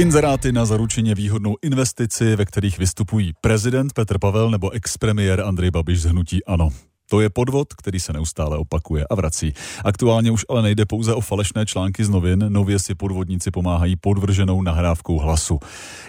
Inzeráty na zaručeně výhodnou investici, ve kterých vystupují prezident Petr Pavel nebo expremiér Andrej Babiš z hnutí ANO. To je podvod, který se neustále opakuje a vrací. Aktuálně už ale nejde pouze o falešné články z novin, nově si podvodníci pomáhají podvrženou nahrávkou hlasu.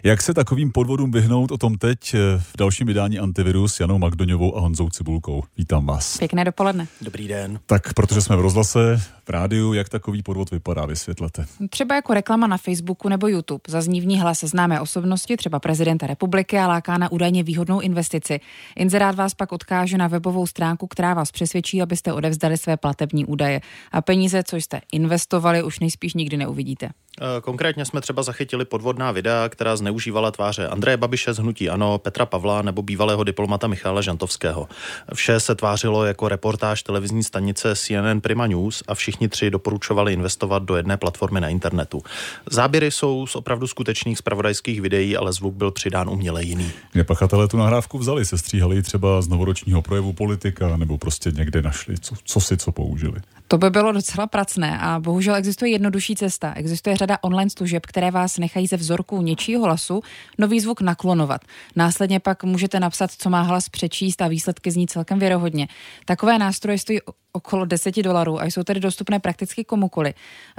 Jak se takovým podvodům vyhnout, o tom teď v dalším vydání Antivirus Janou Magdoňovou a Honzou Cibulkou. Vítám vás. Pěkné dopoledne. Dobrý den. Tak, protože jsme v rozhlase, v rádiu, jak takový podvod vypadá, vysvětlete. Třeba jako reklama na Facebooku nebo YouTube. Zazní v ní hlas známé osobnosti, třeba prezidenta republiky a láká na údajně výhodnou investici. Inzerát vás pak odkáže na webovou stránku, která vás přesvědčí, abyste odevzdali své platební údaje. A peníze, co jste investovali, už nejspíš nikdy neuvidíte. Eh, konkrétně jsme třeba zachytili podvodná videa, která zneužívala tváře Andreje Babiše z Hnutí Ano, Petra Pavla nebo bývalého diplomata Michala Žantovského. Vše se tvářilo jako reportáž televizní stanice CNN Prima News a všichni tři doporučovali investovat do jedné platformy na internetu. Záběry jsou z opravdu skutečných spravodajských videí, ale zvuk byl přidán uměle jiný. Kde pachatelé tu nahrávku vzali? Se stříhali třeba z novoročního projevu politika nebo prostě někde našli, co, co si co použili? To by bylo docela pracné a bohužel existuje jednodušší cesta. Existuje řada online služeb, které vás nechají ze vzorku něčího hlasu nový zvuk naklonovat. Následně pak můžete napsat, co má hlas přečíst a výsledky zní celkem věrohodně. Takové nástroje stojí okolo 10 dolarů a jsou tedy dostupné prakticky komukoli.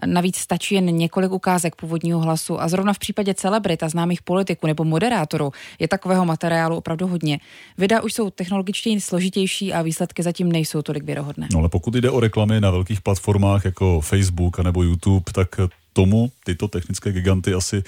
Navíc stačí jen několik ukázek původního hlasu a zrovna v případě celebrit a známých politiků nebo moderátorů je takového materiálu opravdu hodně. Videa už jsou technologičtěji složitější a výsledky zatím nejsou tolik věrohodné. No ale pokud jde o reklamy na velkých platformách jako Facebook nebo YouTube, tak tomu tyto technické giganty asi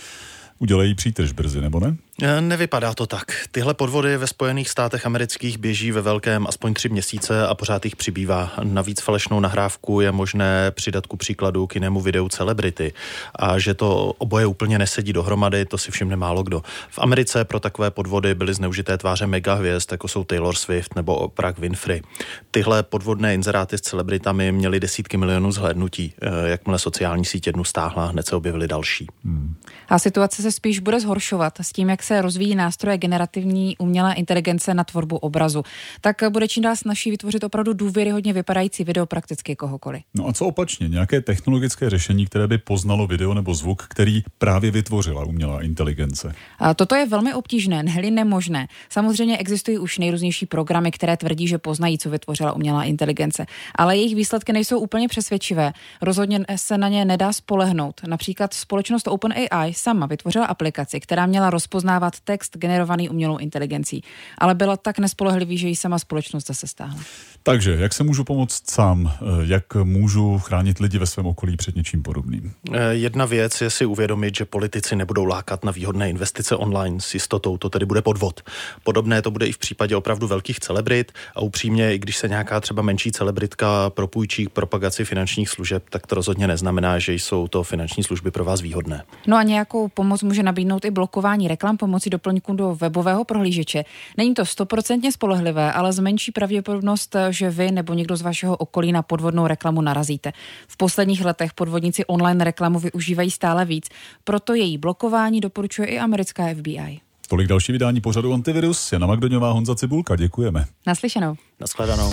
udělají přítrž brzy, nebo ne? E, nevypadá to tak. Tyhle podvody ve Spojených státech amerických běží ve velkém aspoň tři měsíce a pořád jich přibývá. Navíc falešnou nahrávku je možné přidat ku příkladu k jinému videu celebrity. A že to oboje úplně nesedí dohromady, to si všimne málo kdo. V Americe pro takové podvody byly zneužité tváře megahvězd, jako jsou Taylor Swift nebo Oprah Winfrey. Tyhle podvodné inzeráty s celebritami měly desítky milionů zhlédnutí. E, jakmile sociální sítě jednu stáhla, hned se objevily další. Hmm. A situace se spíš bude zhoršovat s tím, jak se rozvíjí nástroje generativní umělé inteligence na tvorbu obrazu. Tak bude čím dál snaží vytvořit opravdu důvěryhodně vypadající video prakticky kohokoliv. No a co opačně? Nějaké technologické řešení, které by poznalo video nebo zvuk, který právě vytvořila umělá inteligence? A toto je velmi obtížné, nehli nemožné. Samozřejmě existují už nejrůznější programy, které tvrdí, že poznají, co vytvořila umělá inteligence, ale jejich výsledky nejsou úplně přesvědčivé. Rozhodně se na ně nedá spolehnout. Například společnost OpenAI sama vytvořila aplikaci, která měla rozpoznávat text generovaný umělou inteligencí, ale byla tak nespolehlivý, že ji sama společnost zase stáhla. Takže, jak se můžu pomoct sám? Eh, jak můžu chránit lidi ve svém okolí před něčím podobným? Eh, jedna věc je si uvědomit, že politici nebudou lákat na výhodné investice online s jistotou, to tedy bude podvod. Podobné to bude i v případě opravdu velkých celebrit a upřímně, i když se nějaká třeba menší celebritka propůjčí k propagaci finančních služeb, tak to rozhodně neznamená, že jsou to finanční služby pro vás výhodné. No a nějakou pomoc může nabídnout i blokování reklam pomocí doplňků do webového prohlížeče. Není to stoprocentně spolehlivé, ale zmenší pravděpodobnost, že vy nebo někdo z vašeho okolí na podvodnou reklamu narazíte. V posledních letech podvodníci online reklamu využívají stále víc, proto její blokování doporučuje i americká FBI. Tolik další vydání pořadu Antivirus. Jana Magdoňová, Honza Cibulka, děkujeme. Naslyšenou. Naschledanou.